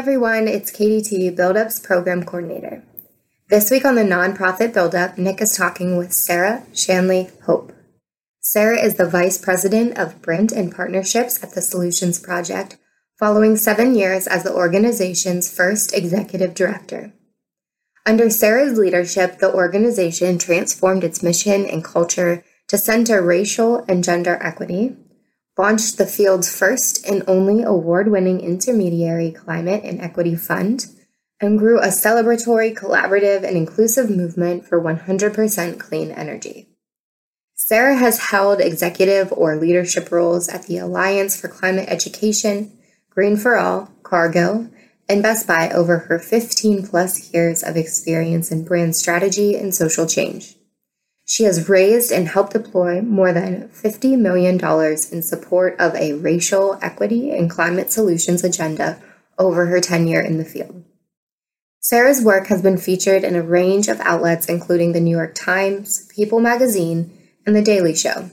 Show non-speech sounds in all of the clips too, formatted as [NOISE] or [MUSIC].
Everyone. It's Katie T, Build Up's Program Coordinator. This week on the Nonprofit Build Up, Nick is talking with Sarah Shanley Hope. Sarah is the Vice President of Brand and Partnerships at the Solutions Project, following seven years as the organization's first executive director. Under Sarah's leadership, the organization transformed its mission and culture to center racial and gender equity, launched the field's first and only award winning intermediary climate and equity fund, and grew a celebratory, collaborative, and inclusive movement for 100% clean energy. Sarah has held executive or leadership roles at the Alliance for Climate Education, Green for All, Cargo, and Best Buy over her 15 plus years of experience in brand strategy and social change. She has raised and helped deploy more than $50 million in support of a racial equity and climate solutions agenda over her tenure in the field. Sarah's work has been featured in a range of outlets, including the New York Times, People magazine, and The Daily Show.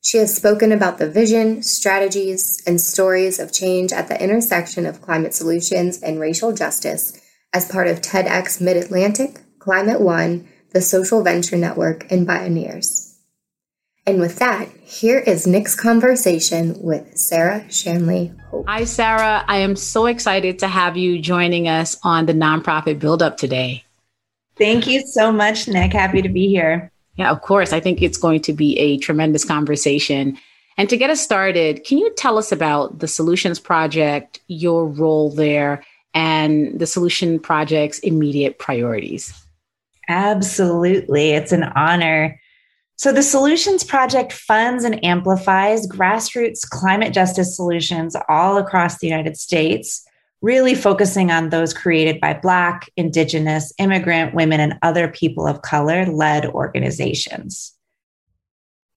She has spoken about the vision, strategies, and stories of change at the intersection of climate solutions and racial justice as part of TEDx Mid Atlantic, Climate One, the Social Venture Network, and Bioneers. And with that, here is Nick's conversation with Sarah Shanley Hope. Hi, Sarah. I am so excited to have you joining us on the Nonprofit Build Up today. Thank you so much, Nick. Happy to be here. Yeah, of course. I think it's going to be a tremendous conversation. And to get us started, can you tell us about the Solutions Project, your role there, and the Solution Project's immediate priorities? Absolutely. It's an honor. So, the Solutions Project funds and amplifies grassroots climate justice solutions all across the United States really focusing on those created by Black, Indigenous, immigrant, women, and other people of color led organizations.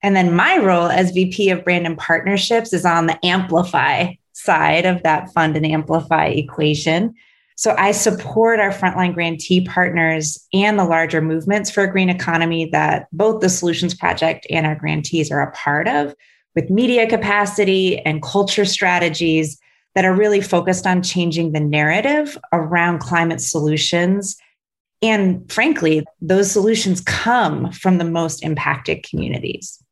And then my role as VP of Brand and Partnerships is on the Amplify side of that fund and amplify equation. So I support our frontline grantee partners and the larger movements for a green economy that both the Solutions Project and our grantees are a part of with media capacity and culture strategies that are really focused on changing the narrative around climate solutions. And frankly, those solutions come from the most impacted communities.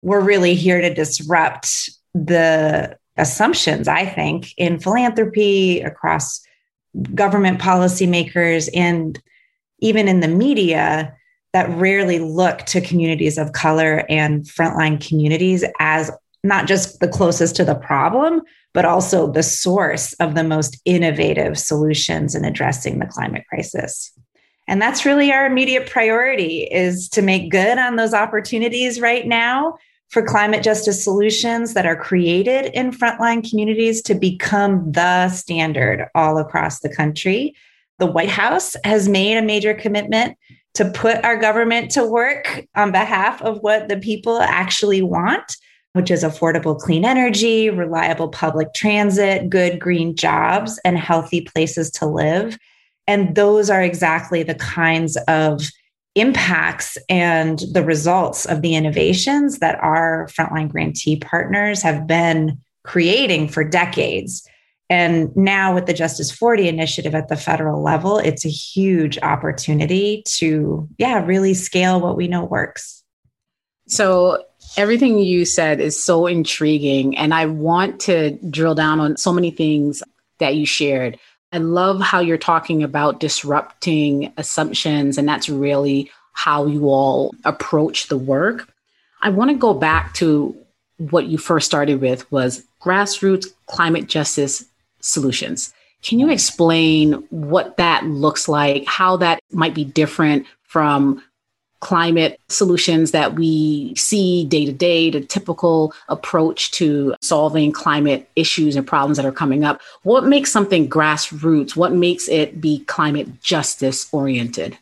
We're really here to disrupt the assumptions, I think, in philanthropy, across government policymakers, and even in the media that rarely look to communities of color and frontline communities as not just the closest to the problem, but also the source of the most innovative solutions in addressing the climate crisis. And that's really our immediate priority is to make good on those opportunities right now for climate justice solutions that are created in frontline communities to become the standard all across the country. The White House has made a major commitment to put our government to work on behalf of what the people actually want which is affordable clean energy, reliable public transit, good green jobs, and healthy places to live. And those are exactly the kinds of impacts and the results of the innovations that our frontline grantee partners have been creating for decades. And now, with the Justice 40 initiative at the federal level, it's a huge opportunity to, yeah, really scale what we know works. So, Everything you said is so intriguing. And I want to drill down on so many things that you shared. I love how you're talking about disrupting assumptions, and that's really how you all approach the work. I want to go back to what you first started with was grassroots climate justice solutions. Can you explain what that looks like, how that might be different from climate solutions that we see day to day, the typical approach to solving climate issues and problems that are coming up. What makes something grassroots? What makes it be climate justice oriented?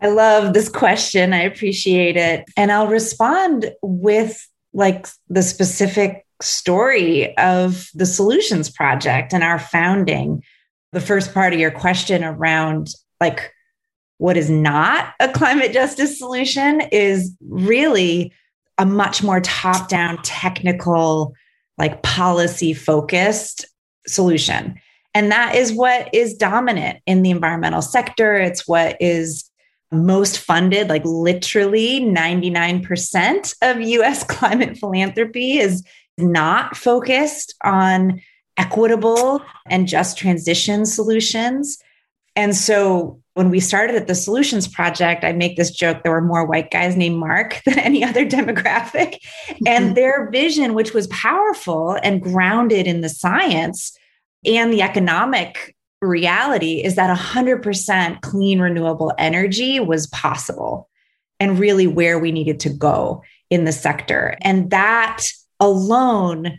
I love this question. I appreciate it. And I'll respond with like the specific story of the Solutions Project and our founding. The first part of your question around like what is not a climate justice solution is really a much more top down technical, like policy focused solution. And that is what is dominant in the environmental sector. It's what is most funded, like literally 99% of US [LAUGHS] climate philanthropy is not focused on equitable and just transition solutions. And so when we started at the Solutions Project, I make this joke there were more white guys named Mark [LAUGHS] than any other demographic. Mm-hmm. and their vision, which was powerful and grounded in the science and the economic reality, is that 100% clean, renewable energy was possible and really where we needed to go in the sector. And that alone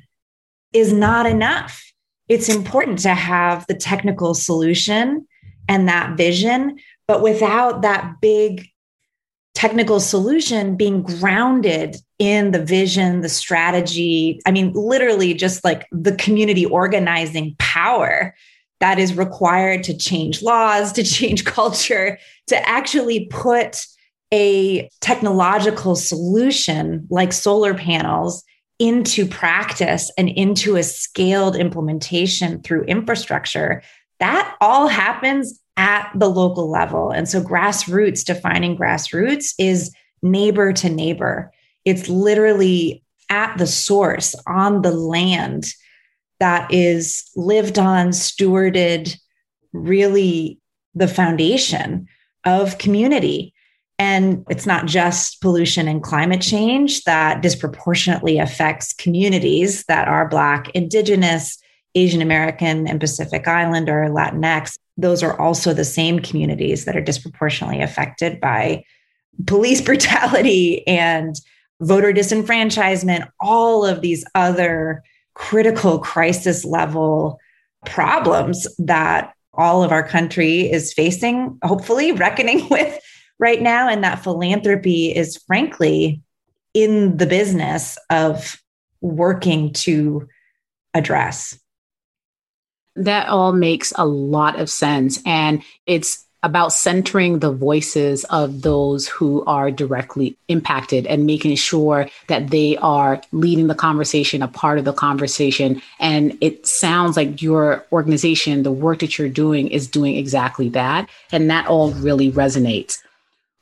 is not enough. It's important to have the technical solution and that vision, but without that big technical solution being grounded in the vision, the strategy, I mean, literally just like the community organizing power that is required to change laws, to change [LAUGHS] culture, to actually put a technological solution like solar panels into practice and into a scaled implementation through infrastructure, that all happens at the local level. And so, grassroots, defining grassroots is neighbor to neighbor. It's literally at the source on the land that is lived on, stewarded, really the foundation of community. And it's not just pollution and climate change that disproportionately affects communities that are Black, Indigenous, Asian American, and Pacific Islander, Latinx. Those are also the same communities that are disproportionately affected by police [LAUGHS] brutality and voter disenfranchisement, all of these other critical crisis level problems that all of our country is facing, hopefully reckoning [LAUGHS] with right now. And that philanthropy is frankly in the business of working to address. That all makes a lot of sense. And it's about centering the voices of those who are directly impacted and making sure that they are leading the conversation, a part of the conversation. And it sounds like your organization, the work that you're doing, is doing exactly that. And that all really resonates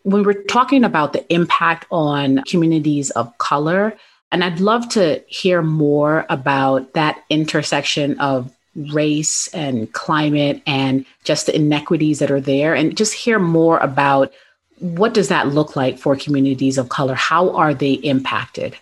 when we're talking about the impact on communities of color, and I'd love to hear more about that intersection of race and climate and just the inequities that are there. And just hear more about what does that look like for communities of color? How are they impacted?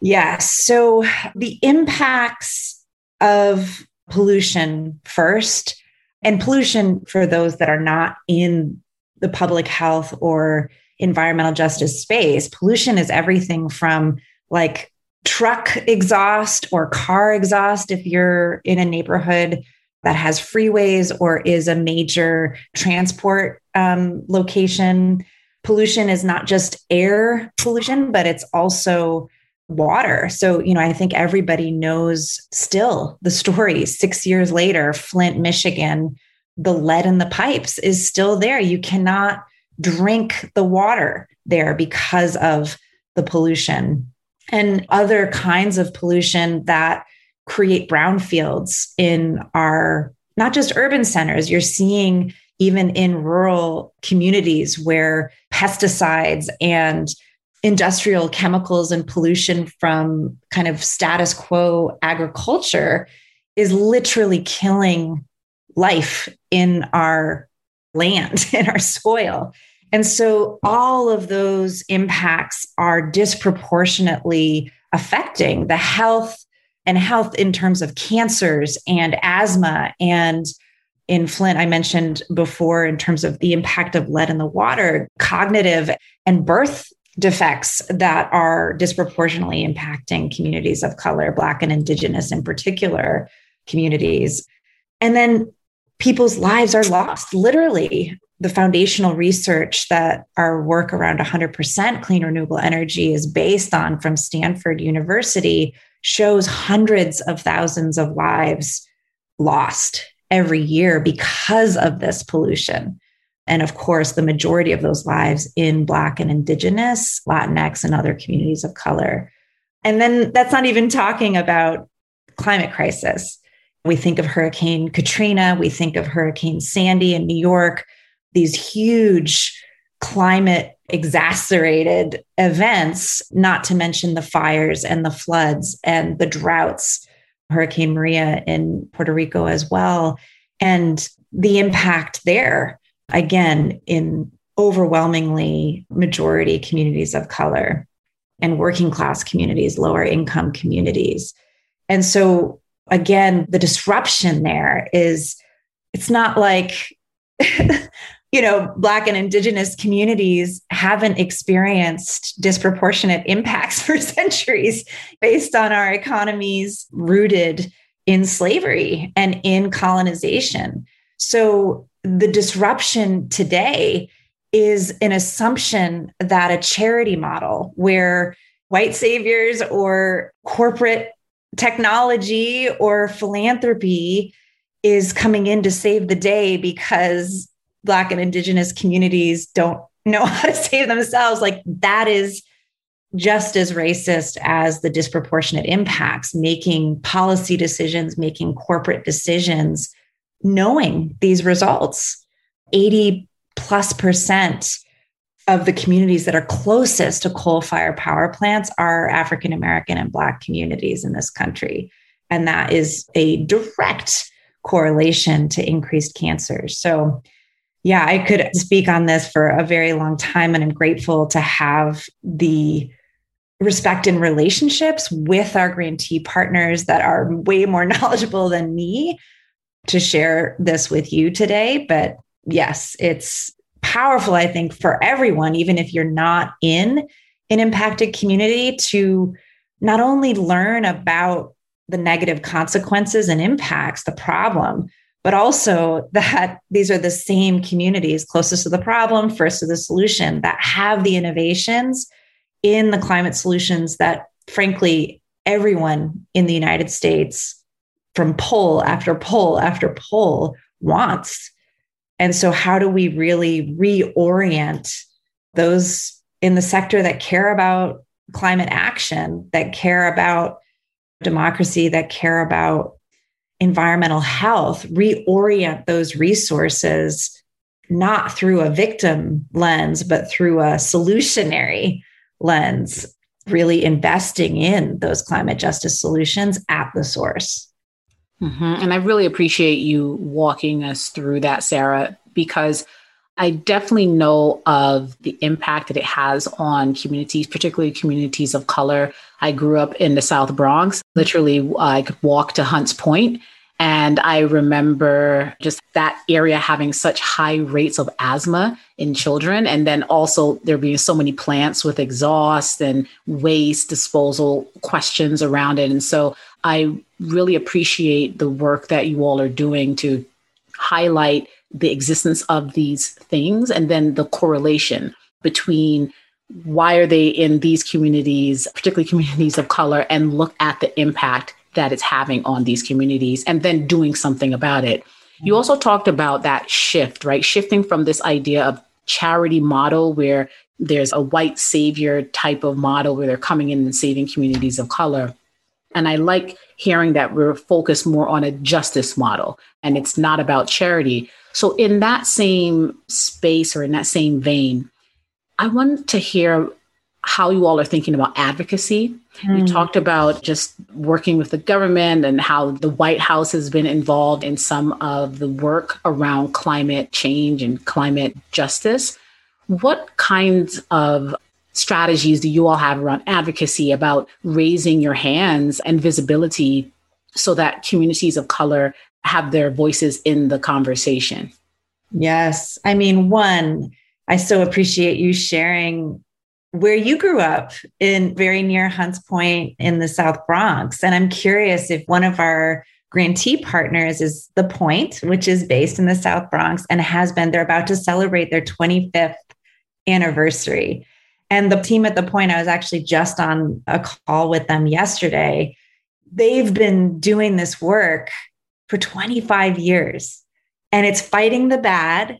Yes so the impacts of pollution first and pollution for those that are not in the public health or environmental justice space, pollution is everything from like truck exhaust or car exhaust if you're in a neighborhood that has freeways or is a major transport um, location. Pollution is not just air pollution, but it's also water. So, you know, I think everybody knows still the story six years later, Flint, Michigan, the lead in the pipes is still there. You cannot drink the water there because of the pollution and other kinds of pollution that create brownfields in our not just urban centers. You're seeing even in rural communities where pesticides and industrial chemicals and pollution from kind of status quo agriculture is literally killing life in our land, [LAUGHS] in our soil. And so all of those impacts are disproportionately affecting the health and health in terms of cancers and asthma and in Flint, I mentioned before, in terms of the impact of lead in the water, cognitive and birth defects that are disproportionately impacting communities of color, Black and Indigenous in particular communities. And then people's lives are lost, literally. The foundational research that our work around 100% clean renewable energy is based on from Stanford University shows hundreds of thousands of lives lost every year because of this pollution. And of course, the majority of those lives in Black and Indigenous, Latinx, and other communities of color. And then that's not even talking about climate crisis. We think of Hurricane Katrina, we think of Hurricane Sandy in New York, these huge climate exacerbated events, not to mention the fires and the floods and the droughts, Hurricane Maria in Puerto Rico as well. And the impact there, again, in overwhelmingly majority communities of color and working class communities, lower income communities. And so, again, the disruption there is it's not like [LAUGHS] you know, Black and Indigenous communities haven't experienced disproportionate impacts [LAUGHS] for centuries based on our economies rooted in slavery and in colonization. So the disruption today is an assumption that a charity model where white saviors or corporate technology or philanthropy is coming in to save the day because Black and Indigenous communities don't know [LAUGHS] how to save themselves, like that is just as racist as the disproportionate impacts, making policy decisions, making corporate decisions, knowing these results. 80 plus percent of the communities that are closest to coal fired power plants are African American and Black communities in this country. And that is a direct correlation to increased cancers. So, yeah, I could speak on this for a very long time, and I'm grateful to have the respect and relationships with our grantee partners that are way more [LAUGHS] knowledgeable than me to share this with you today. But yes, it's powerful, I think, for everyone, even if you're not in an impacted community, to not only learn about the negative consequences and impacts, the problem, but also that [LAUGHS] these are the same communities closest to the problem, first to the solution, that have the innovations in the climate solutions that, frankly, everyone in the United States, from poll after poll after poll, wants. And so, how do we really reorient those in the sector that care about climate action, that care about democracy, that care about environmental health, reorient those resources not through a victim lens, but through a solutionary lens, really investing in those climate justice solutions at the source. Mm-hmm. And I really appreciate you walking us through that, Sarah, because I definitely know of the impact that it has on communities, particularly communities of color. I grew up in the South Bronx. Literally, I could walk to Hunts Point. And I remember just that area having such high rates of asthma in children. And then also there being so many plants with exhaust and waste disposal questions around it. And so I really appreciate the work that you all are doing to highlight the existence of these things and then the correlation between why are they in these communities, particularly communities of color, and look at the impact that it's having on these communities and then doing something about it. You also talked about that shift, right? Shifting from this idea of charity model where there's a white savior type of model where they're coming in and saving communities of color. And I like hearing that we're focused more on a justice model and it's not about charity. So, in that same space or in that same vein, I want to hear how you all are thinking about advocacy. Mm. You hmm. talked about just working with the government and how the White House has been involved in some of the work around climate change and climate justice. What kinds of strategies do you all have around advocacy about raising your hands and visibility so that communities of color have their voices in the conversation. Yes. I mean, one, I so appreciate you sharing where you grew up in very near Hunts Point in the South Bronx. And I'm curious if one of our grantee partners is The Point, which is based in the South Bronx and has been, they're about to celebrate their 25th anniversary. And the team at The Point, I was actually just on a call with them yesterday. They've been doing this work for 25 years and it's fighting the bad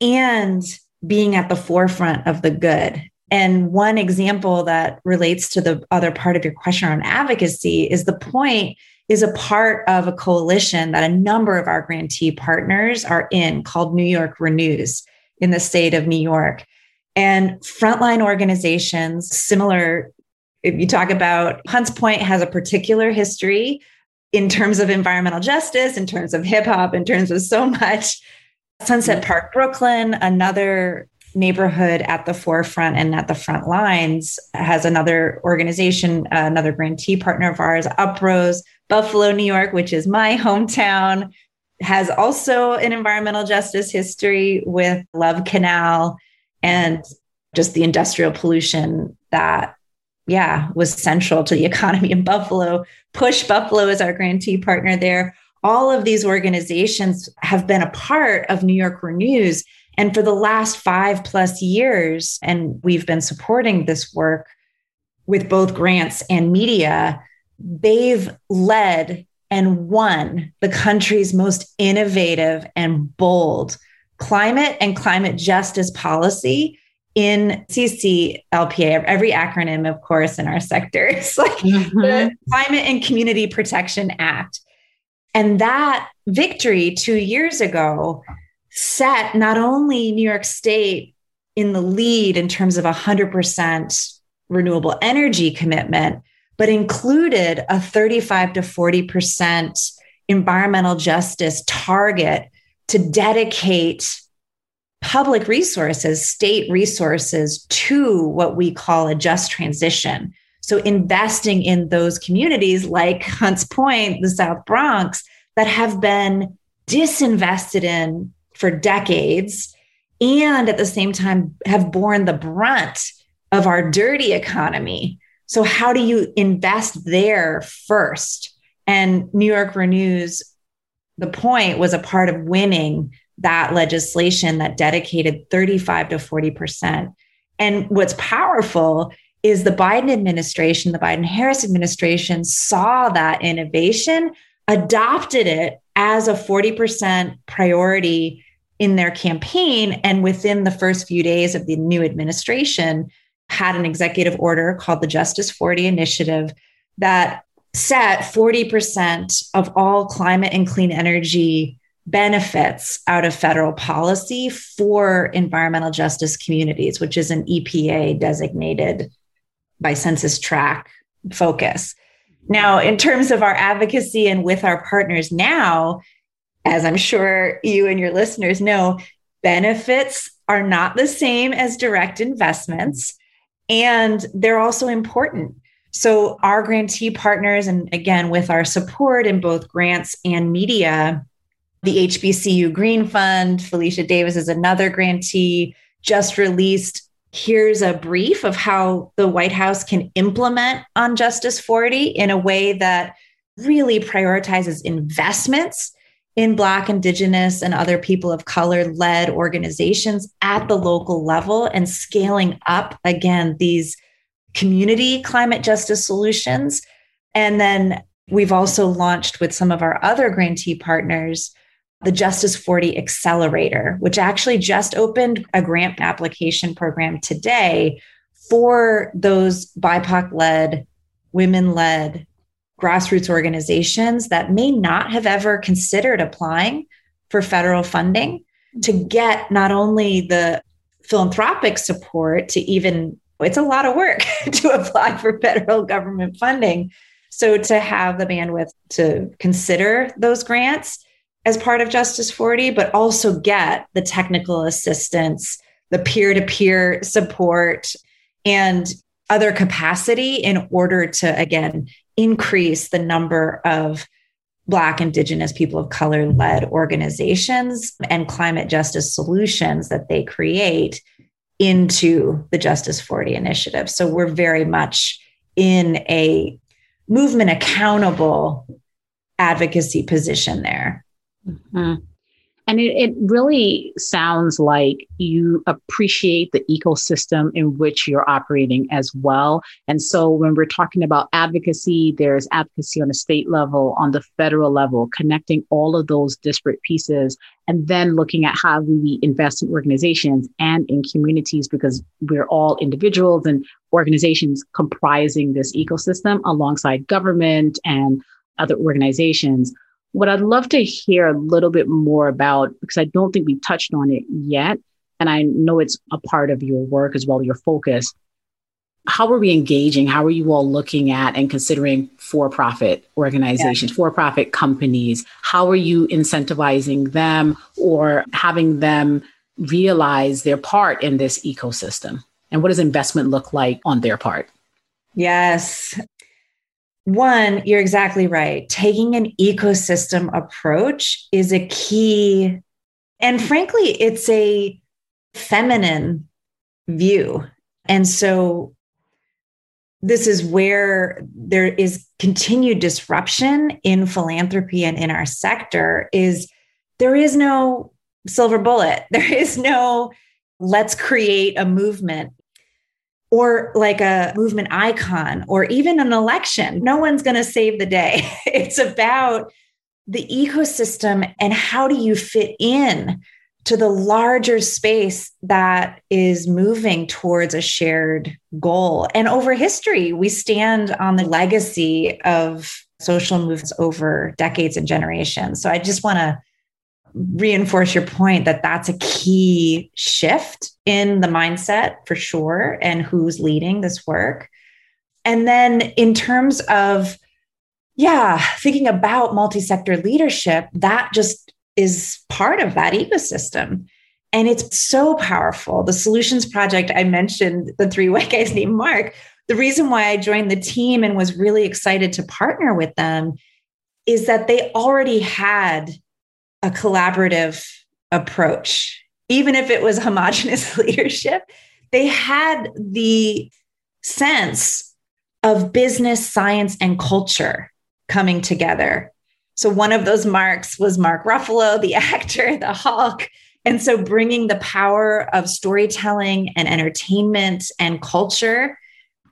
and being at the forefront of the good. And one example that relates to the other part of your question on advocacy is the point is a part of a coalition that a number of our grantee partners are in called New York Renews in the state of New York. And frontline organizations, similar, if you talk about Hunts Point has a particular history in terms of environmental justice, in terms of hip hop, in terms of so much. Sunset Park, Brooklyn, another neighborhood at the forefront and at the front lines, has another organization, another grantee partner of ours, Uprose, Buffalo, New York, which is my hometown, has also an environmental justice history with Love Canal and just the industrial pollution that yeah, was central to the [LAUGHS] economy in Buffalo. Push Buffalo is our grantee partner there. All of these organizations have been a part of New York Renews. And for the last five plus years, and we've been supporting this work with both grants and media, they've led and won the country's most innovative and bold climate and climate justice policy in CCLPA, every acronym, of course, in our sector, [LAUGHS] it's like mm-hmm. the Climate and Community Protection Act. And that victory two years ago set not only New York State in the lead in terms of 100% renewable energy commitment, but included a 35 to 40% environmental justice target to dedicate public resources, state resources to what we call a just transition. So, investing in those communities like [LAUGHS] Hunts Point, the South Bronx, that have been disinvested in for decades and at the same time have borne the brunt of our dirty economy. So, how do you invest there first? And New York Renews, the point was a part of winning that legislation that dedicated 35 to 40%. And what's powerful is the Biden administration, the Biden Harris administration saw that innovation, adopted it as a 40% priority in their campaign. And within the first few days of the new administration, had an executive order called the Justice 40 Initiative that set 40% of all climate and clean energy benefits out of federal policy for environmental justice communities, which is an EPA designated by census tract focus. Now, in terms of our advocacy and with our partners now, as I'm sure you and your listeners know, benefits are not the same as direct investments, and they're also important. So, our grantee partners, and again, with our support in both grants and media, the HBCU Green Fund, Felicia Davis is another grantee, just released here's a brief of how the White House can implement on Justice 40 in a way that really prioritizes investments in Black, Indigenous, and other people of color led organizations at the local level and scaling up, again, these community climate justice solutions. And then we've also launched with some of our other grantee partners the Justice 40 Accelerator, which actually just opened a grant application program today for those BIPOC led, women led grassroots organizations that may not have ever considered applying for federal funding to get not only the philanthropic support to even it's a lot of work [LAUGHS] to apply for federal government funding. So to have the bandwidth to consider those grants as part of Justice 40, but also get the technical assistance, the peer to peer support, and other capacity in order to, again, increase the number of Black, Indigenous, people of color led organizations and climate justice solutions that they create into the Justice 40 initiative. So we're very much in a movement accountable advocacy position there. Mm-hmm. And it, it really sounds like you appreciate the ecosystem in which you're operating as well. And so when we're talking about advocacy, there's advocacy on the state level, on the federal level, connecting all of those disparate pieces, and then looking at how we invest in organizations and in communities because we're all individuals and organizations comprising this ecosystem alongside government and other organizations what I'd love to hear a little bit more about, because I don't think we've touched on it yet, and I know it's a part of your work as well, your focus. How are we engaging? How are you all looking at and considering for profit organizations, yeah. for profit companies? How are you incentivizing them or having them realize their part in this ecosystem? And what does investment look like on their part? Yes. One, you're exactly right. Taking an ecosystem approach is a key. And frankly, it's a feminine view. And so this is where there is continued disruption in philanthropy and in our sector is there is no silver bullet. [LAUGHS] There is no let's create a movement or like a movement icon or even an election. No one's going to save the day. [LAUGHS] it's about the ecosystem and how do you fit in to the larger space that is moving towards a shared goal. And over history, we stand on the legacy of social movements over decades and generations. So I just want to reinforce your point that that's a key shift in the mindset for sure and who's leading this work. And then in terms of, yeah, thinking about multi sector leadership, that just is part of that ecosystem. And it's so powerful. The Solutions Project, I mentioned the three [LAUGHS] white guys named Mark. The reason why I joined the team and was really excited to partner with them is that they already had a collaborative approach. Even if it was [LAUGHS] homogenous [LAUGHS] leadership, they had the sense of business, science, and culture coming together. So, one of those marks was Mark Ruffalo, the [LAUGHS] actor, the Hulk. And so, bringing the power of storytelling and entertainment and culture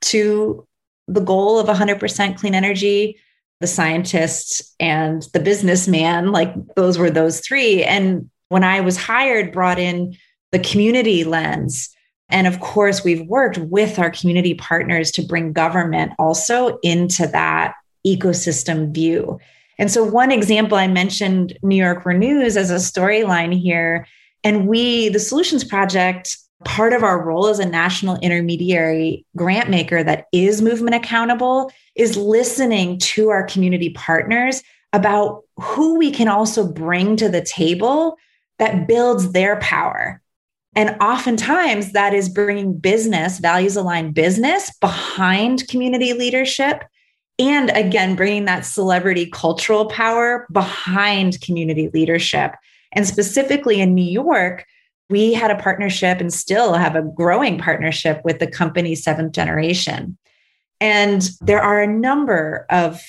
to the goal of 100% clean energy the scientist and the businessman like those were those three. And when i was hired brought in the community lens. And of course we've worked with our community partners to bring government also into that ecosystem view. And so one example i mentioned new york renews as a storyline here. And we the solutions project part of our role as a national intermediary grant maker that is movement accountable is listening to our community partners about who we can also bring to the table that builds their power. And oftentimes that is bringing business, values aligned business behind community leadership. And again, bringing that celebrity cultural power behind community leadership. And specifically in New York, we had a partnership and still have a growing partnership with the company Seventh Generation. And there are a number of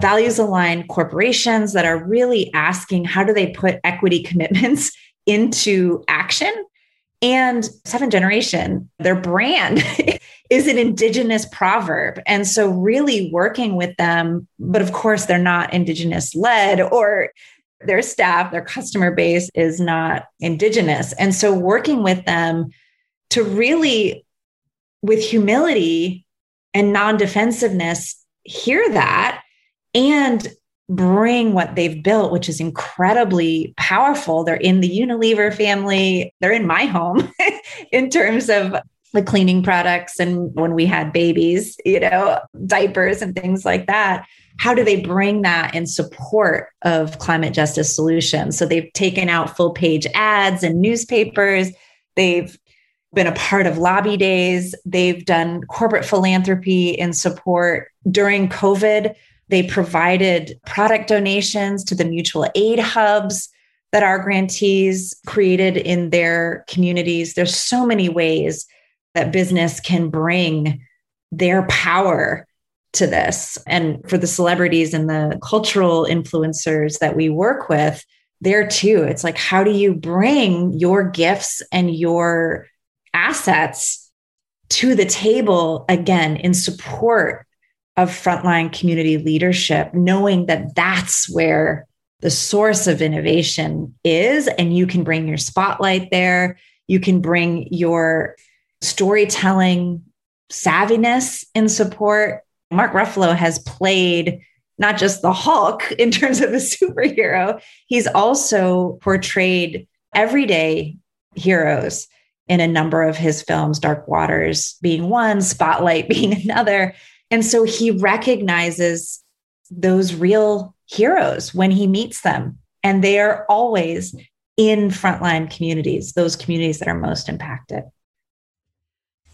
values aligned corporations that are really asking how do they put equity commitments [LAUGHS] into action? And Seventh Generation, their brand [LAUGHS] is an indigenous proverb. And so, really working with them, but of course, they're not indigenous led or their staff, their customer base is not indigenous. And so working with them to really, with humility and non defensiveness, hear that and bring what they've built, which is incredibly powerful. They're in the Unilever family, they're in my home [LAUGHS] in terms of the cleaning products and when we had babies, you know, diapers and things like that how do they bring that in support of climate justice solutions? So they've taken out full page ads in newspapers. They've been a part of lobby days. They've done corporate philanthropy in support during COVID. They provided product donations to the mutual aid hubs that our grantees created in their communities. There's so many ways that business can bring their power to this. And for the celebrities and the cultural influencers that we work with, there too, it's like, how do you bring your gifts and your assets to the table again in support of frontline community leadership, knowing that that's where the source of innovation is. And you can bring your spotlight there. You can bring your storytelling savviness in support. Mark Ruffalo has played not just the Hulk [LAUGHS] in terms of a superhero, he's also portrayed everyday heroes in a number of his films, Dark Waters being one, Spotlight [LAUGHS] being another. And so he recognizes those real heroes when he meets them. And they are always in frontline communities, those communities that are most impacted.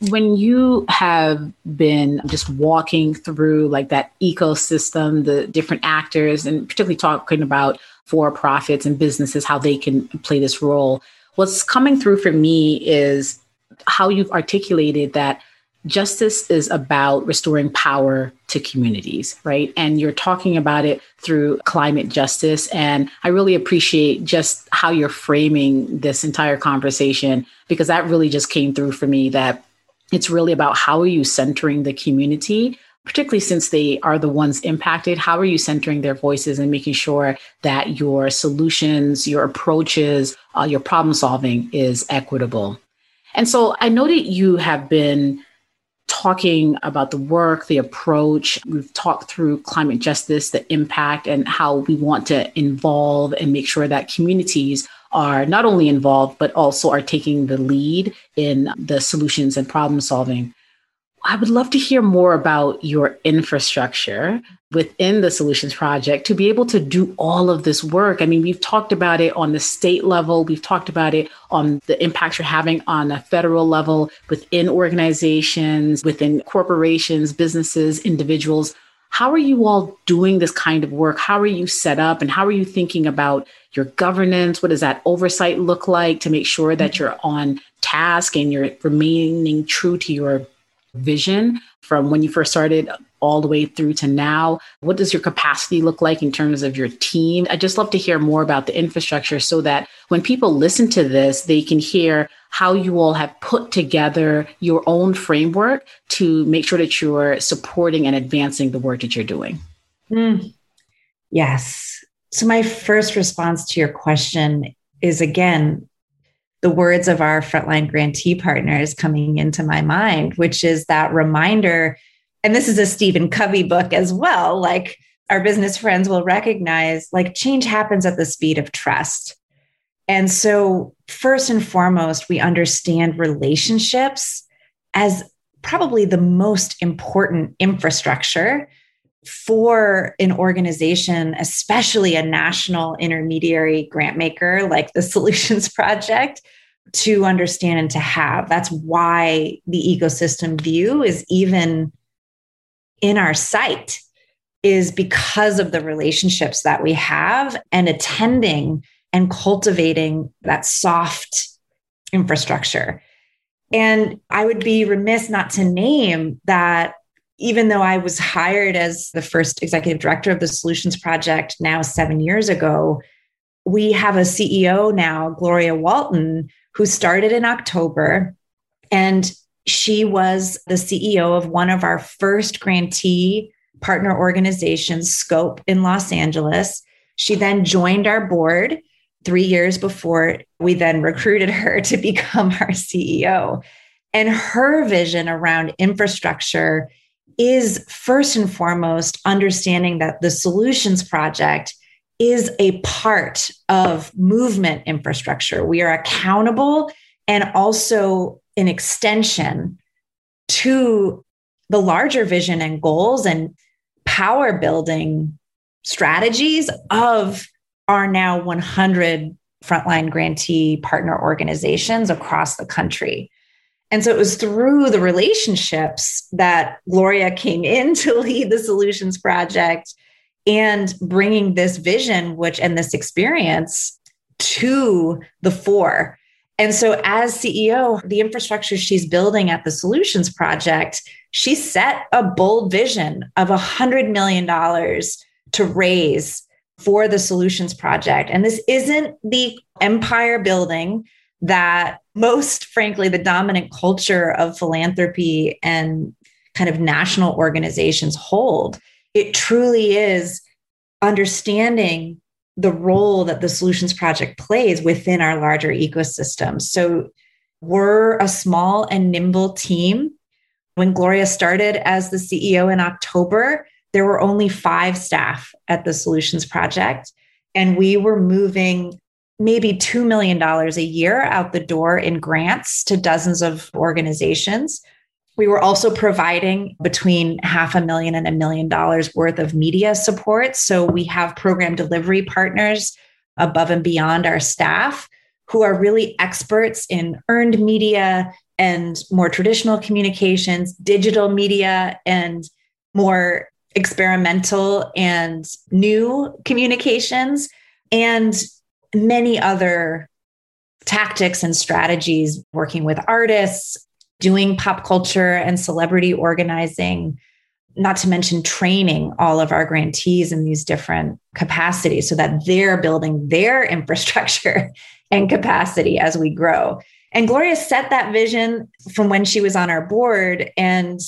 When you have been just walking through like that ecosystem, the different actors, and particularly talking about for profits and businesses, how they can play this role, what's coming through for me is how you've articulated that justice is about restoring power to communities, right? And you're talking about it through climate justice. And I really appreciate just how you're framing this entire conversation because that really just came through for me that it's really about how are you centering the community particularly since they are the ones impacted, how are you centering their voices and making sure that your solutions, your approaches, uh, your problem solving is equitable? And so I know that you have been talking about the work, the approach. We've talked through climate justice, the impact, and how we want to involve and make sure that communities are not only involved, but also are taking the lead in the solutions and problem solving. I would love to hear more about your infrastructure within the Solutions Project to be able to do all of this work. I mean, we've talked about it on the state level, we've talked about it on the impacts you're having on a federal level within organizations, within corporations, businesses, individuals. How are you all doing this kind of work? How are you set up and how are you thinking about your governance? What does that oversight look like to make sure that mm-hmm. you're on task and you're remaining true to your vision from when you first started all the way through to now? What does your capacity look like in terms of your team? I'd just love to hear more about the infrastructure so that when people listen to this, they can hear how you all have put together your own framework to make sure that you're supporting and advancing the work that you're doing. Mm. Yes. So, my first response to your question is again, the words of our frontline grantee partners coming into my mind, which is that reminder. And this is a Stephen Covey book as well. Like our business friends will recognize, like change happens at the speed of trust. And so, first and foremost, we understand relationships as probably the most important infrastructure for an organization, especially a national intermediary grant maker like the [LAUGHS] Solutions Project, to understand and to have. That's why the ecosystem view is even in our sight, is because of the relationships that we have and attending and cultivating that soft infrastructure. And I would be remiss not to name that even though I was hired as the first executive director of the Solutions Project now seven years ago, we have a CEO now, Gloria Walton, who started in October. And she was the CEO of one of our first grantee partner organizations, Scope in Los Angeles. She then joined our board three years before we then recruited her to become [LAUGHS] our CEO. And her vision around infrastructure is first and foremost understanding that the solutions project is a part of movement infrastructure. We are accountable and also an extension to the larger vision and goals and power building strategies of our now 100 frontline grantee partner organizations across the country. And so it was through the relationships that Gloria came in [LAUGHS] to lead the Solutions Project and bringing this vision which and this experience to the fore. And so as ceo the infrastructure she's building at the solutions project she set a bold vision of a hundred million dollars to raise for the solutions project. And this isn't the empire building that most frankly the dominant culture of philanthropy and kind of national organizations hold it truly is understanding the role that the solutions project plays within our larger ecosystem. So we're a small and nimble team. When Gloria started as the CEO in October, there were only five staff at the solutions project. And we were moving maybe $2 million a year out the door in grants to dozens of organizations. We were also providing between half a million and a million dollars worth of media support. So we have program delivery partners above and beyond our staff who are really experts in earned media and more traditional communications, digital media, and more experimental and new communications, and many other tactics and strategies working with artists, doing pop culture and celebrity organizing, not to mention training all of our grantees in these different capacities so that they're building their [LAUGHS] infrastructure and capacity as we grow. And Gloria set that vision from when she was on our board. And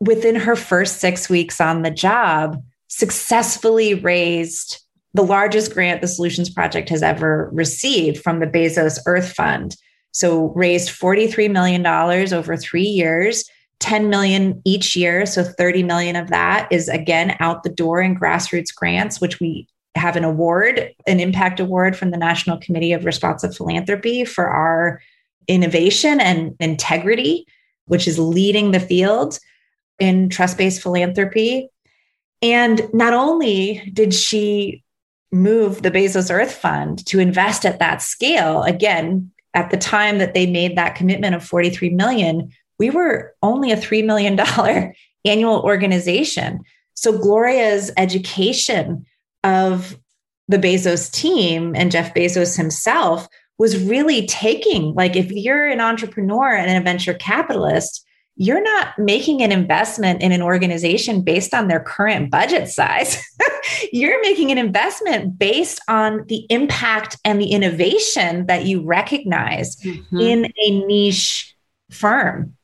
within her first six weeks on the job, successfully raised the largest grant the Solutions Project has ever received from the Bezos Earth Fund. So raised $43 million over three years, 10 million each year. So 30 million of that is again out the door in grassroots grants, which we have an award, an impact award from the National Committee of Responsive Philanthropy for our innovation and integrity, which is leading the field in trust based philanthropy. And not only did she move the Bezos Earth Fund to invest at that scale, again, at the time that they made that commitment of 43 million, we were only a $3 million [LAUGHS] annual organization. So Gloria's education of the Bezos team and Jeff Bezos himself was really taking, like, if you're an entrepreneur and a venture capitalist, you're not making an investment in an organization based on their current budget size. [LAUGHS] you're making an investment based on the impact and the innovation that you recognize mm-hmm. in a niche firm.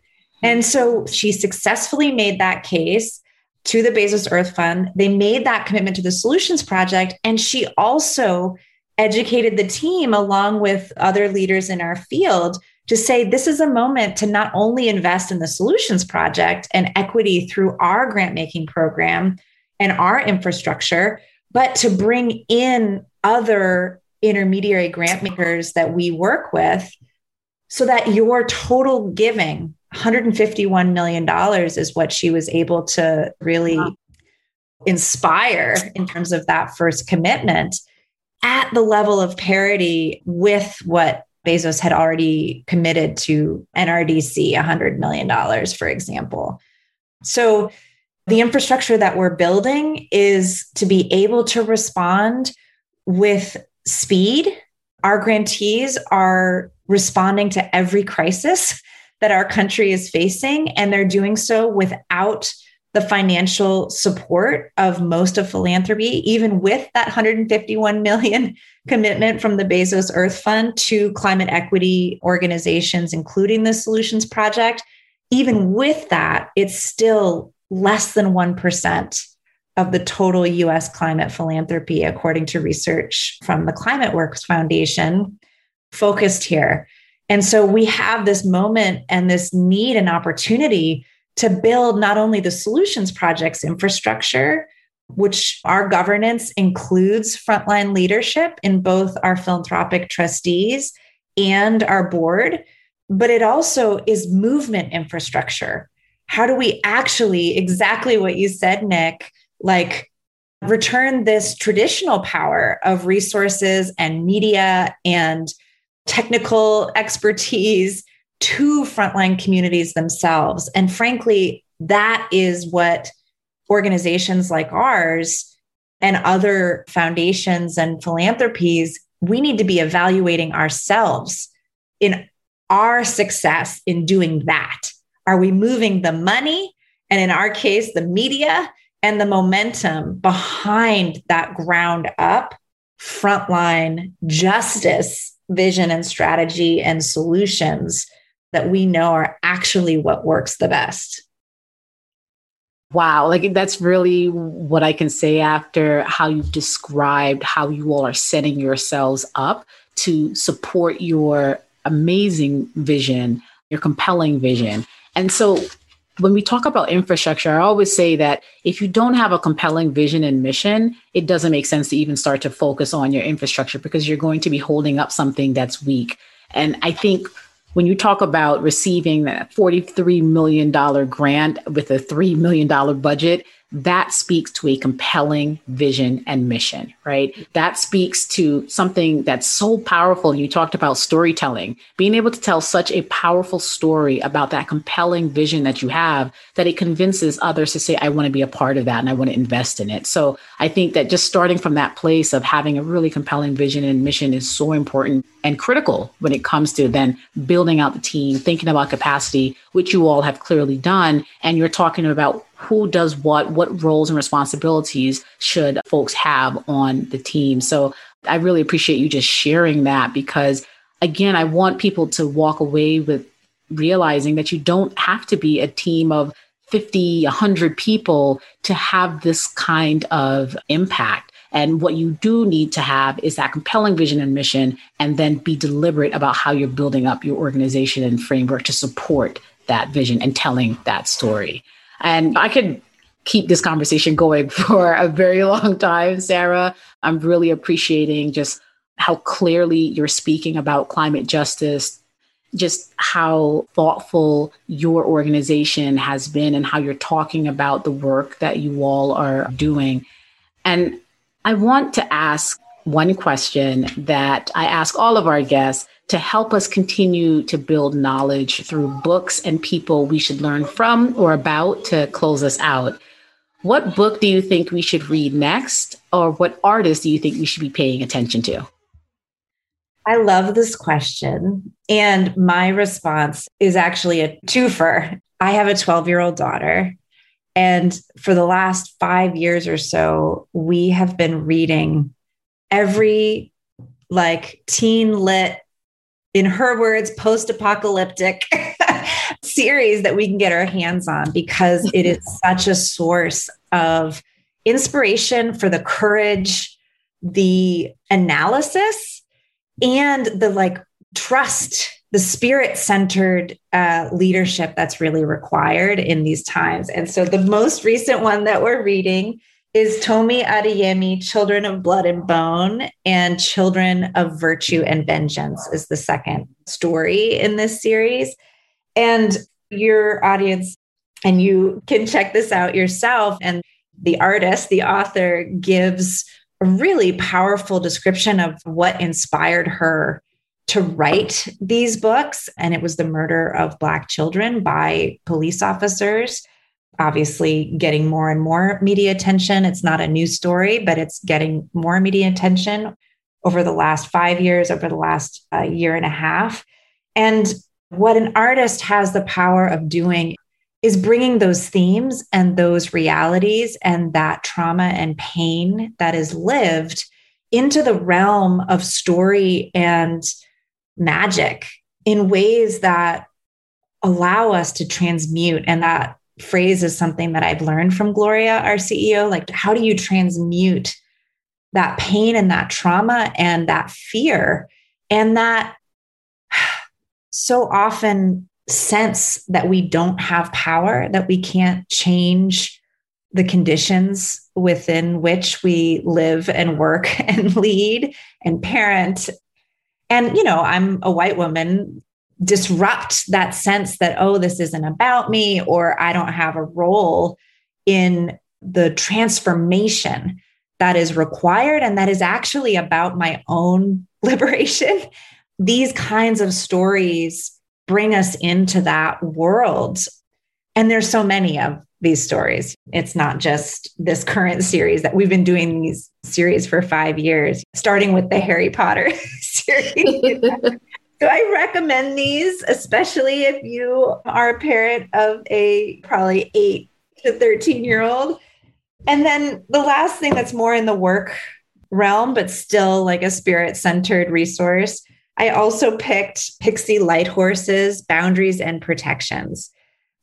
And so she successfully made that case to the Bezos Earth Fund. They made that commitment to the Solutions Project. And she also educated the team along with other leaders in our field to say this is a moment to not only invest in the solutions project and equity through our grant making program and our infrastructure, but to bring in other intermediary grant makers that we work with so that your total giving $151 million is what she was able to really wow. inspire in terms of that first commitment at the level of parity with what Bezos had already committed to NRDC $100 million, for example. So the infrastructure that we're building is to be able to respond with speed. Our grantees are responding to every crisis [LAUGHS] that our country is facing, and they're doing so without the financial support of most of philanthropy, even with that 151 million commitment from the Bezos Earth Fund to climate equity organizations, including the Solutions Project. Even with that, it's still less than 1% of the total US climate philanthropy, according to research from the ClimateWorks Foundation, focused here. And so we have this moment and this need and opportunity to build not only the solutions projects infrastructure, which our governance includes frontline leadership in both our philanthropic trustees and our board, but it also is movement infrastructure. How do we actually, exactly what you said, Nick, like return this traditional power of resources and media and technical expertise to frontline communities themselves. And frankly, that is what organizations like ours and other foundations and philanthropies, we need to be evaluating ourselves in our success in doing that. Are we moving the money? And in our case, the media and the momentum behind that ground up frontline justice vision and strategy and solutions that we know are actually what works the best. Wow, like that's really what I can say after how you've described how you all are setting yourselves up to support your amazing vision, your compelling vision. And so when we talk about infrastructure, I always say that if you don't have a compelling vision and mission, it doesn't make sense to even start to focus on your infrastructure because you're going to be holding up something that's weak. And I think when you talk about receiving that $43 million grant with a $3 million budget, that speaks to a compelling vision and mission, right? That speaks to something that's so powerful. You talked about storytelling, being able to tell such a powerful story about that compelling vision that you have that it convinces others to say, I want to be a part of that and I want to invest in it. So I think that just starting from that place of having a really compelling vision and mission is so important and critical when it comes to then building out the team, thinking about capacity, which you all have clearly done. And you're talking about who does what, what roles and responsibilities should folks have on the team. So I really appreciate you just sharing that because, again, I want people to walk away with realizing that you don't have to be a team of 50, 100 people to have this kind of impact. And what you do need to have is that compelling vision and mission, and then be deliberate about how you're building up your organization and framework to support that vision and telling that story. And I could keep this conversation going [LAUGHS] for a very long time, Sarah. I'm really appreciating just how clearly you're speaking about climate justice, just how thoughtful your organization has been, and how you're talking about the work that you all are doing. And I want to ask one question that I ask all of our guests to help us continue to build knowledge through books and people we should learn from or about to close us out. What book do you think we should read next, or what artist do you think we should be paying attention to? I love this question. And my response is actually a twofer. I have a 12 year old daughter. And for the last five years or so, we have been reading every like teen lit in her words, post apocalyptic [LAUGHS] series that we can get our hands on because it is [LAUGHS] such a source of inspiration for the courage, the analysis, and the like trust, the spirit centered uh, leadership that's really required in these times. And so the most recent one that we're reading is Tomi Adeyemi, Children of Blood and Bone, and Children of Virtue and Vengeance is the second story in this series. And your audience, and you can check this out yourself. And the artist, the author, gives a really powerful description of what inspired her to write these books. And it was the murder of Black children by police officers obviously getting more and more media attention. It's not a new story, but it's getting more media attention over the last five years, over the last uh, year and a half. And what an artist has the power of doing is bringing those themes and those realities and that trauma and pain that is lived into the realm of story and magic in ways that allow us to transmute and that phrase is something that I've learned from Gloria, our CEO. Like, how do you transmute that pain and that trauma and that fear and that [SIGHS] so often sense that we don't have power, that we can't change the conditions within which we live and work [LAUGHS] and lead and parent. And, you know, I'm a white woman disrupt that sense that, oh, this isn't about me, or I don't have a role in the transformation that is required and that is actually about my own [LAUGHS] liberation. These kinds of stories bring us into that world And there's so many of these stories. It's not just this current series that we've been doing these series for five years, starting with the Harry Potter [LAUGHS] series. [LAUGHS] so I recommend these, especially if you are a parent of a probably eight to 13 year old. And then the last thing that's more in the work realm, but still like a spirit centered resource. I also picked Pixie Lighthorse's Boundaries and Protections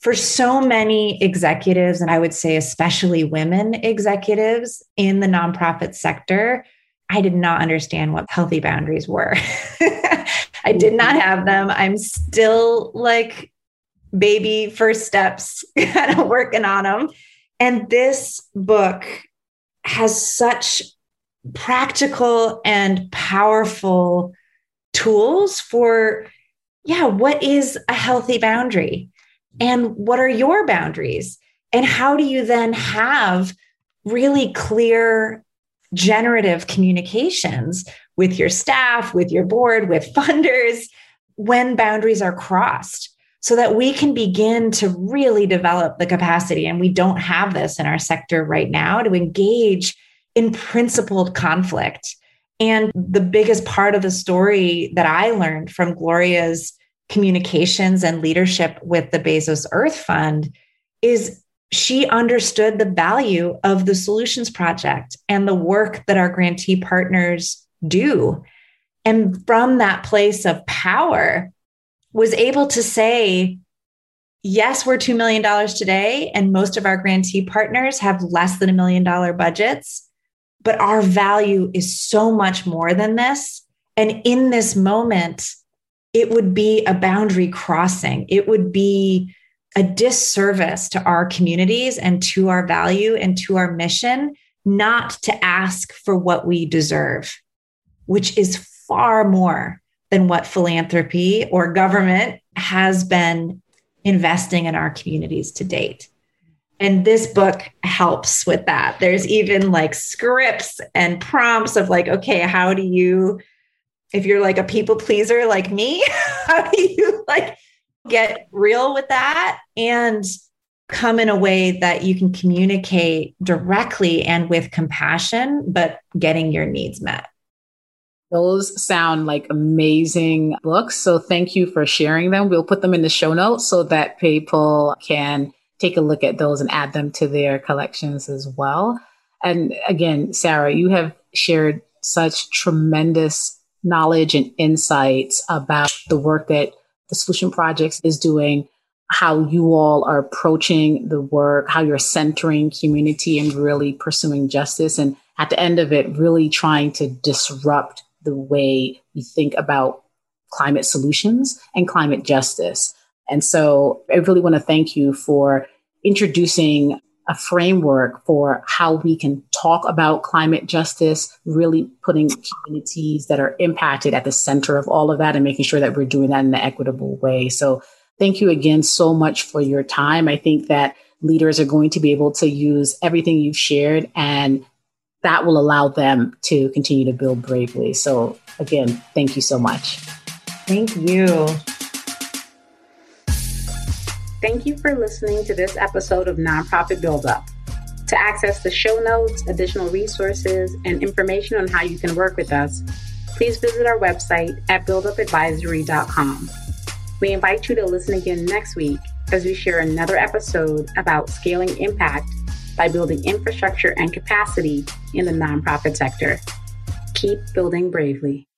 for so many executives, and I would say especially women executives in the nonprofit sector, I did not understand what healthy boundaries were. [LAUGHS] I did not have them. I'm still like baby first steps, [LAUGHS] kind of working on them. And this book has such practical and powerful tools for, yeah, what is a healthy boundary? and what are your boundaries and how do you then have really clear generative communications with your staff with your board with [LAUGHS] funders when boundaries are crossed so that we can begin to really develop the capacity and we don't have this in our sector right now to engage in principled conflict. And the biggest part of the story that I learned from Gloria's communications and leadership with the Bezos Earth Fund is she understood the value of the solutions project and the work that our grantee partners do. And from that place of power, was able to say, yes, we're $2 million today, and most of our grantee partners have less than a million dollar budgets, but our value is so much more than this. And in this moment, it would be a boundary crossing. It would be a disservice to our communities and to our value and to our mission not to ask for what we deserve, which is far more than what philanthropy or government has been investing in our communities to date. And this book helps with that. There's even like scripts and prompts of like, okay, how do you if you're like a people pleaser like me, [LAUGHS] how do you like get real with that and come in a way that you can communicate directly and with compassion, but getting your needs met? Those sound like amazing books. So thank you for sharing them. We'll put them in the show notes so that people can take a look at those and add them to their collections as well. And again, Sarah, you have shared such tremendous knowledge and insights about the work that the Solution Projects is doing, how you all are approaching the work, how you're centering community and really pursuing justice. And at the end of it, really trying to disrupt the way we think about climate solutions and climate justice. And so I really want to thank you for introducing a framework for how we can talk about climate justice, really putting communities that are impacted at the center of all of that and making sure that we're doing that in an equitable way. So thank you again so much for your time. I think that leaders are going to be able to use everything you've shared and that will allow them to continue to build bravely. So again, thank you so much. Thank you. Thank you for listening to this episode of Nonprofit Build Up. To access the show notes, additional resources, and information on how you can work with us, please visit our website at buildupadvisory.com. We invite you to listen again next week as we share another episode about scaling impact by building infrastructure and capacity in the nonprofit sector. Keep building bravely.